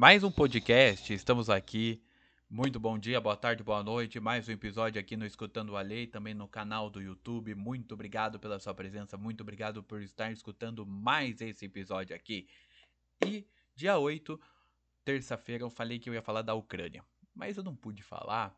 Mais um podcast, estamos aqui. Muito bom dia, boa tarde, boa noite. Mais um episódio aqui no Escutando a Lei, também no canal do YouTube. Muito obrigado pela sua presença, muito obrigado por estar escutando mais esse episódio aqui. E dia 8, terça-feira, eu falei que eu ia falar da Ucrânia, mas eu não pude falar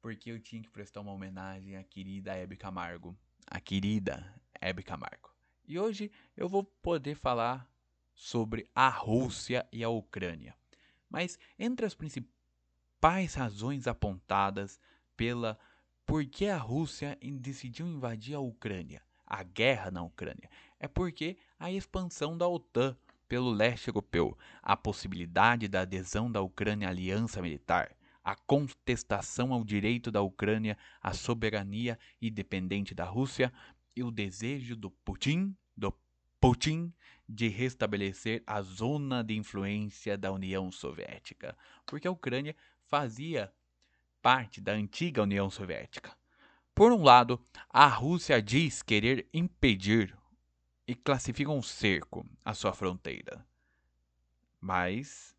porque eu tinha que prestar uma homenagem à querida Hebe Camargo. A querida Hebe Camargo. E hoje eu vou poder falar sobre a Rússia e a Ucrânia. Mas entre as principais razões apontadas pela por que a Rússia decidiu invadir a Ucrânia, a guerra na Ucrânia, é porque a expansão da OTAN pelo leste europeu, a possibilidade da adesão da Ucrânia à aliança militar, a contestação ao direito da Ucrânia à soberania independente da Rússia e o desejo do Putin, do Putin de restabelecer a zona de influência da União Soviética, porque a Ucrânia fazia parte da antiga União Soviética. Por um lado, a Rússia diz querer impedir e classifica um cerco à sua fronteira. Mas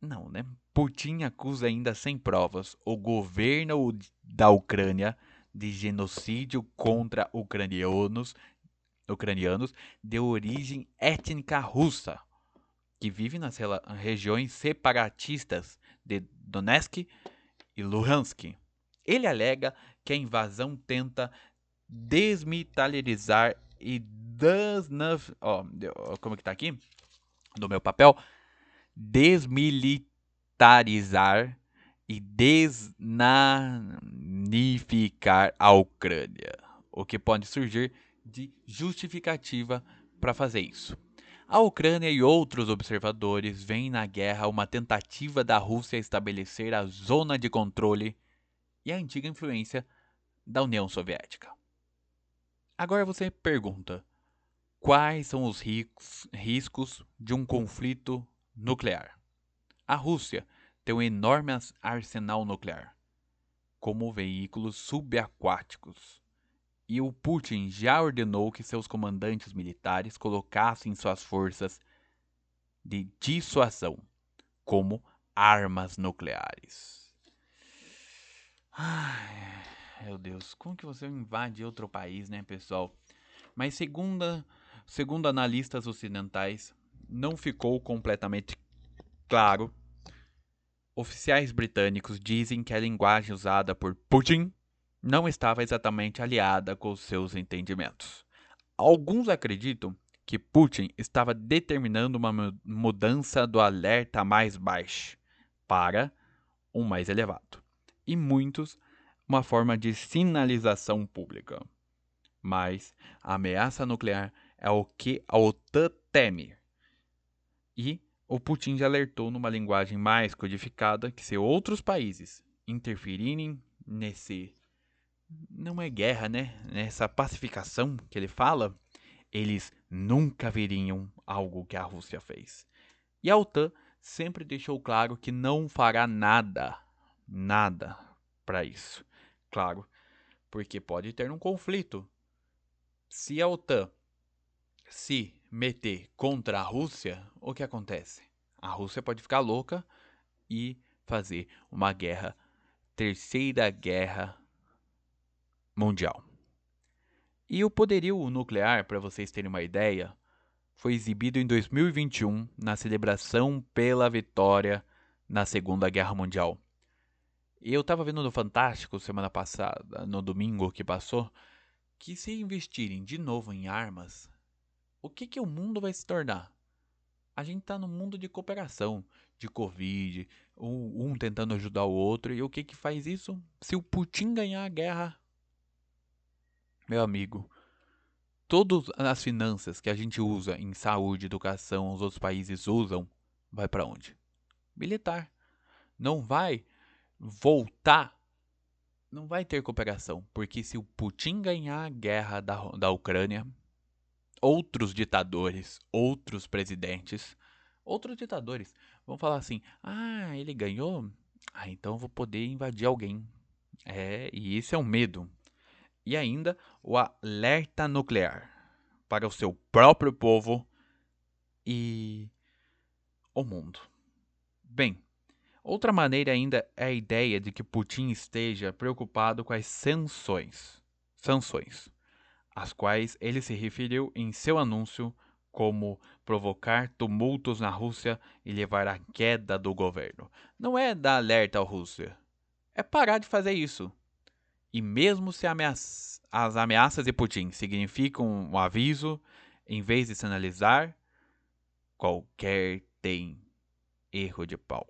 não, né? Putin acusa ainda sem provas o governo da Ucrânia de genocídio contra ucranianos ucranianos de origem étnica russa, que vivem nas regiões separatistas de Donetsk e Luhansk. Ele alega que a invasão tenta desmilitarizar e desnaf... Oh, como que tá aqui? No meu papel. Desmilitarizar e desnanificar a Ucrânia. O que pode surgir de justificativa para fazer isso. A Ucrânia e outros observadores veem na guerra uma tentativa da Rússia estabelecer a zona de controle e a antiga influência da União Soviética. Agora você pergunta: quais são os riscos de um conflito nuclear? A Rússia tem um enorme arsenal nuclear, como veículos subaquáticos e o Putin já ordenou que seus comandantes militares colocassem suas forças de dissuasão como armas nucleares. Ai, meu Deus, como que você invade outro país, né, pessoal? Mas segundo, segundo analistas ocidentais, não ficou completamente claro. Oficiais britânicos dizem que a linguagem usada por Putin não estava exatamente aliada com seus entendimentos. Alguns acreditam que Putin estava determinando uma mudança do alerta mais baixo para um mais elevado, e muitos uma forma de sinalização pública. Mas a ameaça nuclear é o que a OTAN teme. E o Putin já alertou numa linguagem mais codificada que se outros países interferirem nesse não é guerra, né? Nessa pacificação que ele fala, eles nunca veriam algo que a Rússia fez. E a OTAN sempre deixou claro que não fará nada, nada para isso. Claro, porque pode ter um conflito. Se a OTAN se meter contra a Rússia, o que acontece? A Rússia pode ficar louca e fazer uma guerra, terceira guerra mundial. E o poderio nuclear, para vocês terem uma ideia, foi exibido em 2021 na celebração pela vitória na Segunda Guerra Mundial. E eu estava vendo no Fantástico semana passada, no domingo que passou, que se investirem de novo em armas, o que, que o mundo vai se tornar? A gente está no mundo de cooperação, de Covid, um, um tentando ajudar o outro, e o que, que faz isso? Se o Putin ganhar a guerra, meu amigo, todas as finanças que a gente usa em saúde, educação, os outros países usam, vai para onde? Militar. Não vai voltar, não vai ter cooperação, porque se o Putin ganhar a guerra da, da Ucrânia, outros ditadores, outros presidentes, outros ditadores vão falar assim: ah, ele ganhou, ah, então vou poder invadir alguém. É, e esse é o medo e ainda o alerta nuclear para o seu próprio povo e o mundo. Bem, outra maneira ainda é a ideia de que Putin esteja preocupado com as sanções, sanções, às quais ele se referiu em seu anúncio como provocar tumultos na Rússia e levar à queda do governo. Não é dar alerta à Rússia, é parar de fazer isso. E mesmo se ameaça, as ameaças de Putin significam um aviso, em vez de sinalizar, qualquer tem erro de pau.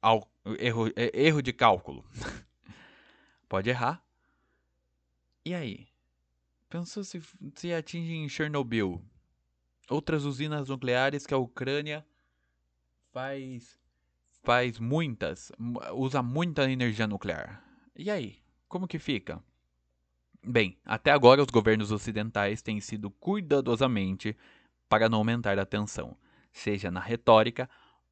Al, erro, é, erro de cálculo. Pode errar. E aí? Pensou se, se atinge em Chernobyl? Outras usinas nucleares que a Ucrânia faz faz muitas, usa muita energia nuclear. E aí, como que fica? Bem, até agora os governos ocidentais têm sido cuidadosamente para não aumentar a tensão, seja na retórica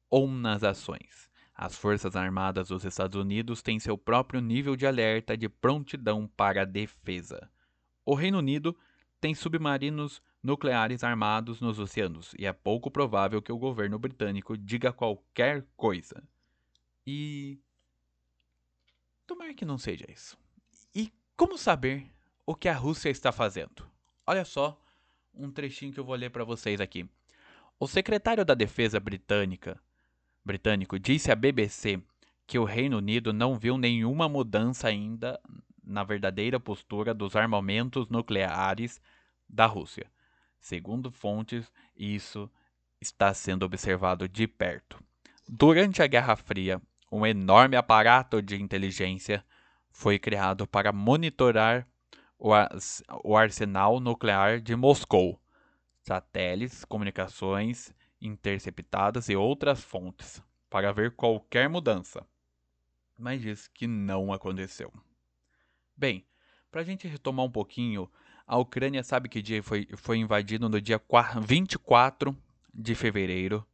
ou nas ações. As Forças Armadas dos Estados Unidos têm seu próprio nível de alerta de prontidão para a defesa. O Reino Unido tem submarinos nucleares armados nos oceanos e é pouco provável que o governo britânico diga qualquer coisa. E. Tomara que não seja isso. Como saber o que a Rússia está fazendo? Olha só um trechinho que eu vou ler para vocês aqui. O secretário da Defesa britânica, britânico disse à BBC que o Reino Unido não viu nenhuma mudança ainda na verdadeira postura dos armamentos nucleares da Rússia. Segundo fontes, isso está sendo observado de perto. Durante a Guerra Fria, um enorme aparato de inteligência foi criado para monitorar o arsenal nuclear de Moscou, satélites, comunicações interceptadas e outras fontes, para ver qualquer mudança. Mas diz que não aconteceu. Bem, para a gente retomar um pouquinho, a Ucrânia sabe que dia foi, foi invadido no dia 24 de fevereiro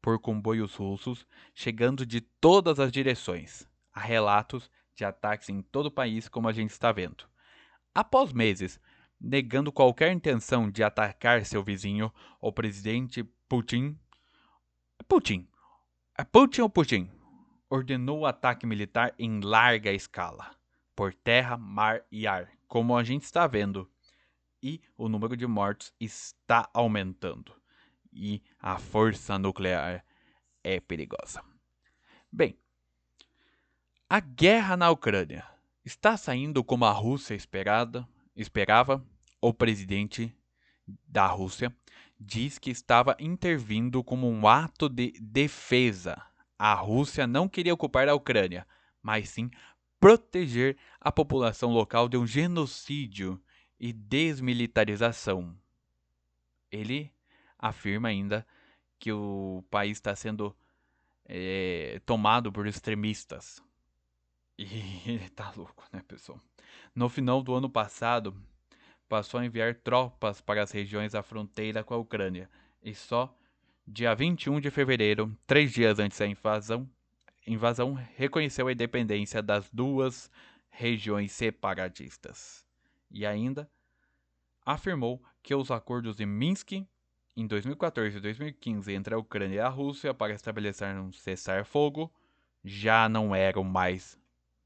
por comboios russos, chegando de todas as direções. Há relatos de ataques em todo o país, como a gente está vendo. Após meses negando qualquer intenção de atacar seu vizinho, o presidente Putin. Putin. É Putin ou Putin? Ordenou o ataque militar em larga escala, por terra, mar e ar, como a gente está vendo. E o número de mortos está aumentando. E a força nuclear é perigosa. Bem, a guerra na Ucrânia está saindo como a Rússia esperada, esperava. O presidente da Rússia diz que estava intervindo como um ato de defesa. A Rússia não queria ocupar a Ucrânia, mas sim proteger a população local de um genocídio e desmilitarização. Ele afirma ainda que o país está sendo é, tomado por extremistas. E ele tá louco, né, pessoal? No final do ano passado, passou a enviar tropas para as regiões da fronteira com a Ucrânia. E só dia 21 de fevereiro, três dias antes da invasão, invasão reconheceu a independência das duas regiões separatistas. E ainda afirmou que os acordos de Minsk em 2014 e 2015 entre a Ucrânia e a Rússia para estabelecer um cessar-fogo já não eram mais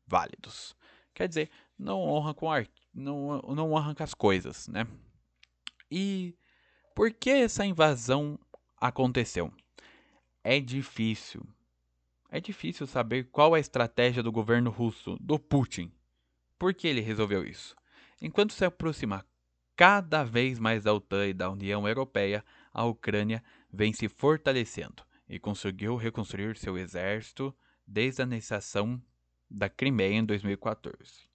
válidos. Quer dizer, não honra com ar... não, não honra com as coisas, né? E por que essa invasão aconteceu? É difícil. É difícil saber qual a estratégia do governo russo, do Putin. Por que ele resolveu isso? Enquanto se aproxima cada vez mais da OTAN e da União Europeia, a Ucrânia vem se fortalecendo e conseguiu reconstruir seu exército desde a anexação da Crimeia em 2014.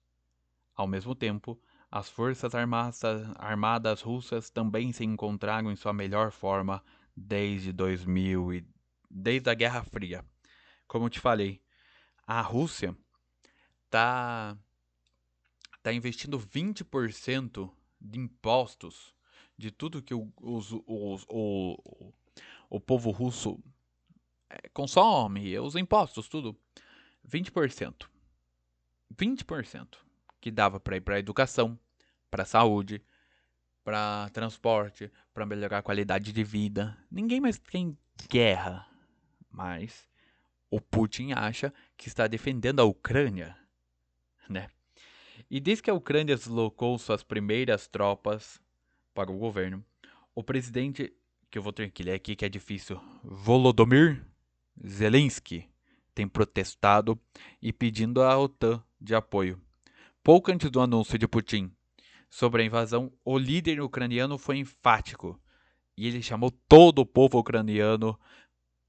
Ao mesmo tempo, as forças armadas russas também se encontraram em sua melhor forma desde 2000 e desde a Guerra Fria. Como eu te falei, a Rússia está tá investindo 20% de impostos de tudo que o, os, o, o povo russo é, consome, os impostos, tudo. 20%. 20% que dava para ir para educação, para saúde, para transporte, para melhorar a qualidade de vida. Ninguém mais tem guerra, mas o Putin acha que está defendendo a Ucrânia, né? E desde que a Ucrânia deslocou suas primeiras tropas para o governo, o presidente, que eu vou ter que ler aqui que é difícil, Volodymyr Zelensky, tem protestado e pedindo à OTAN de apoio. Pouco antes do anúncio de Putin sobre a invasão, o líder ucraniano foi enfático e ele chamou todo o povo ucraniano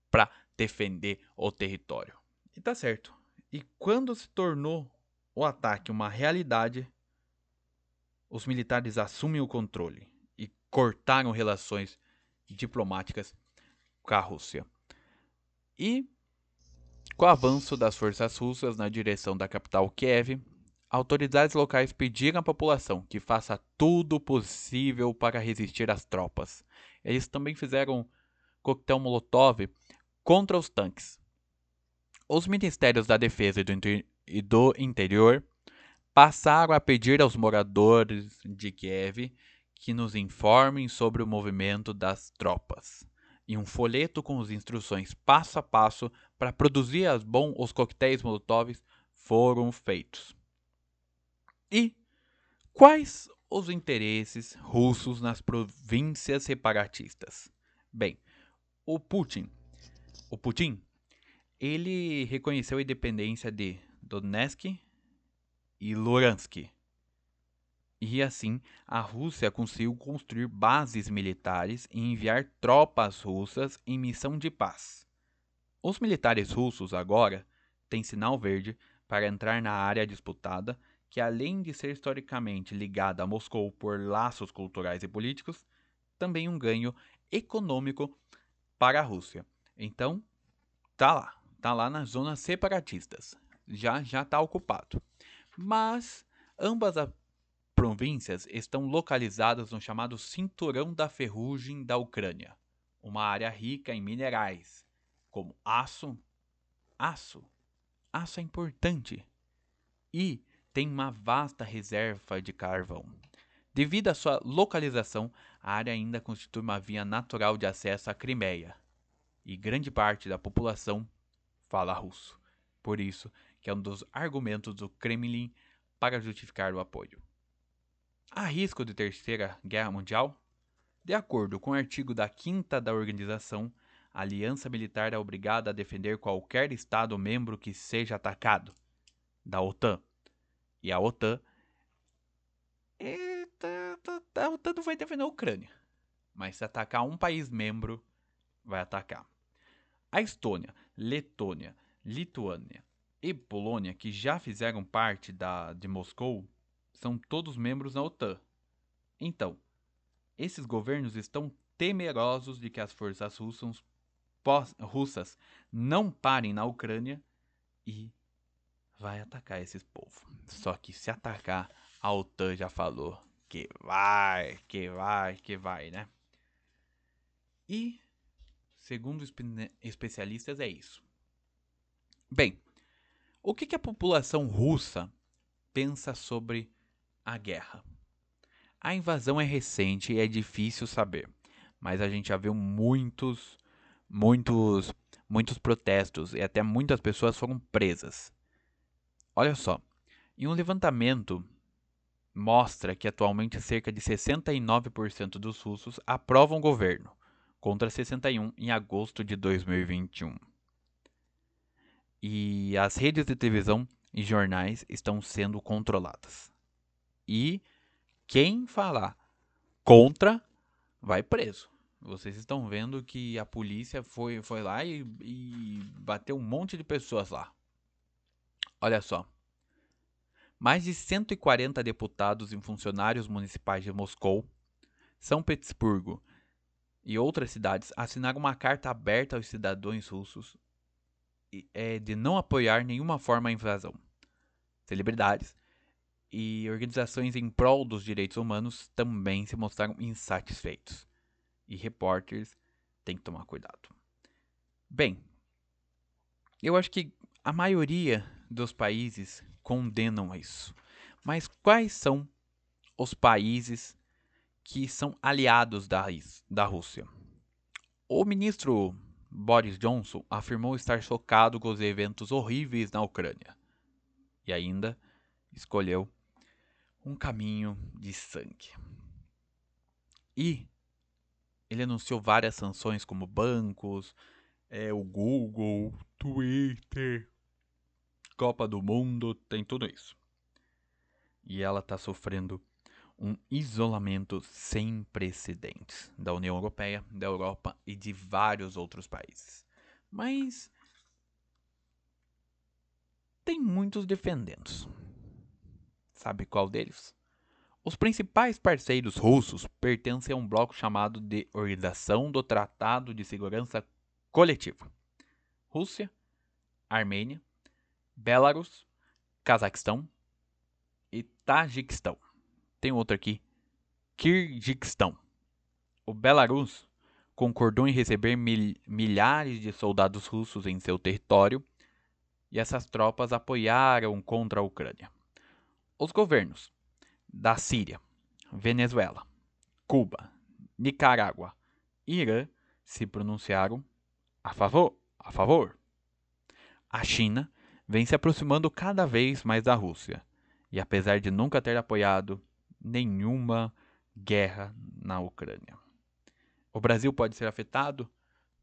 para defender o território. E tá certo. E quando se tornou o ataque uma realidade, os militares assumem o controle e cortaram relações diplomáticas com a Rússia. E com o avanço das forças russas na direção da capital Kiev, autoridades locais pediram à população que faça tudo possível para resistir às tropas. Eles também fizeram coquetel Molotov contra os tanques. Os ministérios da Defesa e do, e do Interior passaram a pedir aos moradores de Kiev que nos informem sobre o movimento das tropas. E um folheto com as instruções passo a passo para produzir as bom os coquetéis Molotov foram feitos. E quais os interesses russos nas províncias separatistas? Bem, o Putin o Putin, ele reconheceu a independência de Donetsk e Luhansk. E assim, a Rússia conseguiu construir bases militares e enviar tropas russas em missão de paz. Os militares russos agora têm sinal verde para entrar na área disputada, que além de ser historicamente ligada a Moscou por laços culturais e políticos, também um ganho econômico para a Rússia. Então, tá lá, tá lá nas zonas separatistas. Já já tá ocupado. Mas ambas as províncias estão localizadas no chamado Cinturão da Ferrugem da Ucrânia, uma área rica em minerais, como aço. Aço. Aço é importante. E tem uma vasta reserva de carvão. Devido à sua localização, a área ainda constitui uma via natural de acesso à Crimeia, e grande parte da população fala russo. Por isso que é um dos argumentos do Kremlin para justificar o apoio. Há risco de terceira guerra mundial? De acordo com o artigo da quinta da organização, a aliança militar é obrigada a defender qualquer Estado membro que seja atacado, da OTAN. E a OTAN. A OTAN não vai defender a Ucrânia. Mas se atacar um país membro, vai atacar. A Estônia, Letônia, Lituânia e Polônia, que já fizeram parte da, de Moscou, são todos membros da OTAN. Então, esses governos estão temerosos de que as forças russas, russas não parem na Ucrânia e vai atacar esses povos. Só que se atacar, a OTAN já falou que vai, que vai, que vai, né? E Segundo especialistas, é isso. Bem, o que, que a população russa pensa sobre a guerra? A invasão é recente e é difícil saber, mas a gente já viu muitos, muitos, muitos protestos e até muitas pessoas foram presas. Olha só, em um levantamento mostra que atualmente cerca de 69% dos russos aprovam o governo, contra 61 em agosto de 2021. E as redes de televisão e jornais estão sendo controladas. E quem falar contra vai preso. Vocês estão vendo que a polícia foi, foi lá e, e bateu um monte de pessoas lá. Olha só. Mais de 140 deputados e funcionários municipais de Moscou, São Petersburgo e outras cidades assinaram uma carta aberta aos cidadãos russos é, de não apoiar nenhuma forma a invasão. Celebridades e organizações em prol dos direitos humanos também se mostraram insatisfeitos. E repórteres têm que tomar cuidado. Bem, eu acho que a maioria dos países condenam isso. Mas quais são os países que são aliados da, da Rússia. O ministro Boris Johnson afirmou estar chocado com os eventos horríveis na Ucrânia e ainda escolheu um caminho de sangue. E ele anunciou várias sanções como bancos, é, o Google, Twitter, Copa do Mundo, tem tudo isso. E ela está sofrendo um isolamento sem precedentes da União Europeia, da Europa e de vários outros países. Mas tem muitos defendendo. Sabe qual deles? Os principais parceiros russos pertencem a um bloco chamado de Organização do Tratado de Segurança Coletiva. Rússia, Armênia, Belarus, Cazaquistão e Tajiquistão. Tem outro aqui, Kirguistão. O Belarus concordou em receber mil milhares de soldados russos em seu território e essas tropas apoiaram contra a Ucrânia. Os governos da Síria, Venezuela, Cuba, Nicarágua e Irã se pronunciaram a favor. A favor. A China vem se aproximando cada vez mais da Rússia, e apesar de nunca ter apoiado nenhuma guerra na Ucrânia. O Brasil pode ser afetado?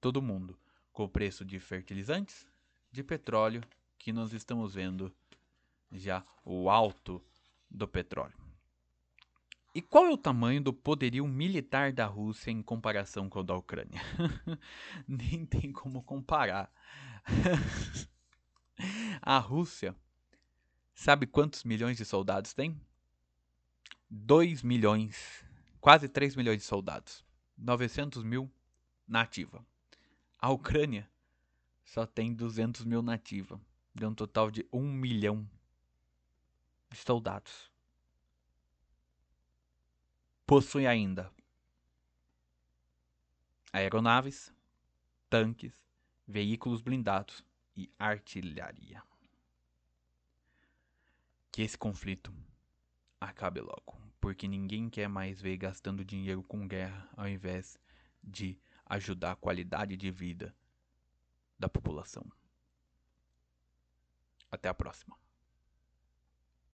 Todo mundo, com o preço de fertilizantes, de petróleo, que nós estamos vendo já o alto do petróleo. E qual é o tamanho do poderio militar da Rússia em comparação com o da Ucrânia? Nem tem como comparar. A Rússia, sabe quantos milhões de soldados tem? 2 milhões, quase 3 milhões de soldados. 900 mil na ativa. A Ucrânia só tem 200 mil na ativa. De um total de 1 milhão de soldados. Possui ainda aeronaves, tanques, veículos blindados e artilharia. Que esse conflito acabe logo, porque ninguém quer mais ver gastando dinheiro com guerra ao invés de ajudar a qualidade de vida da população. Até a próxima.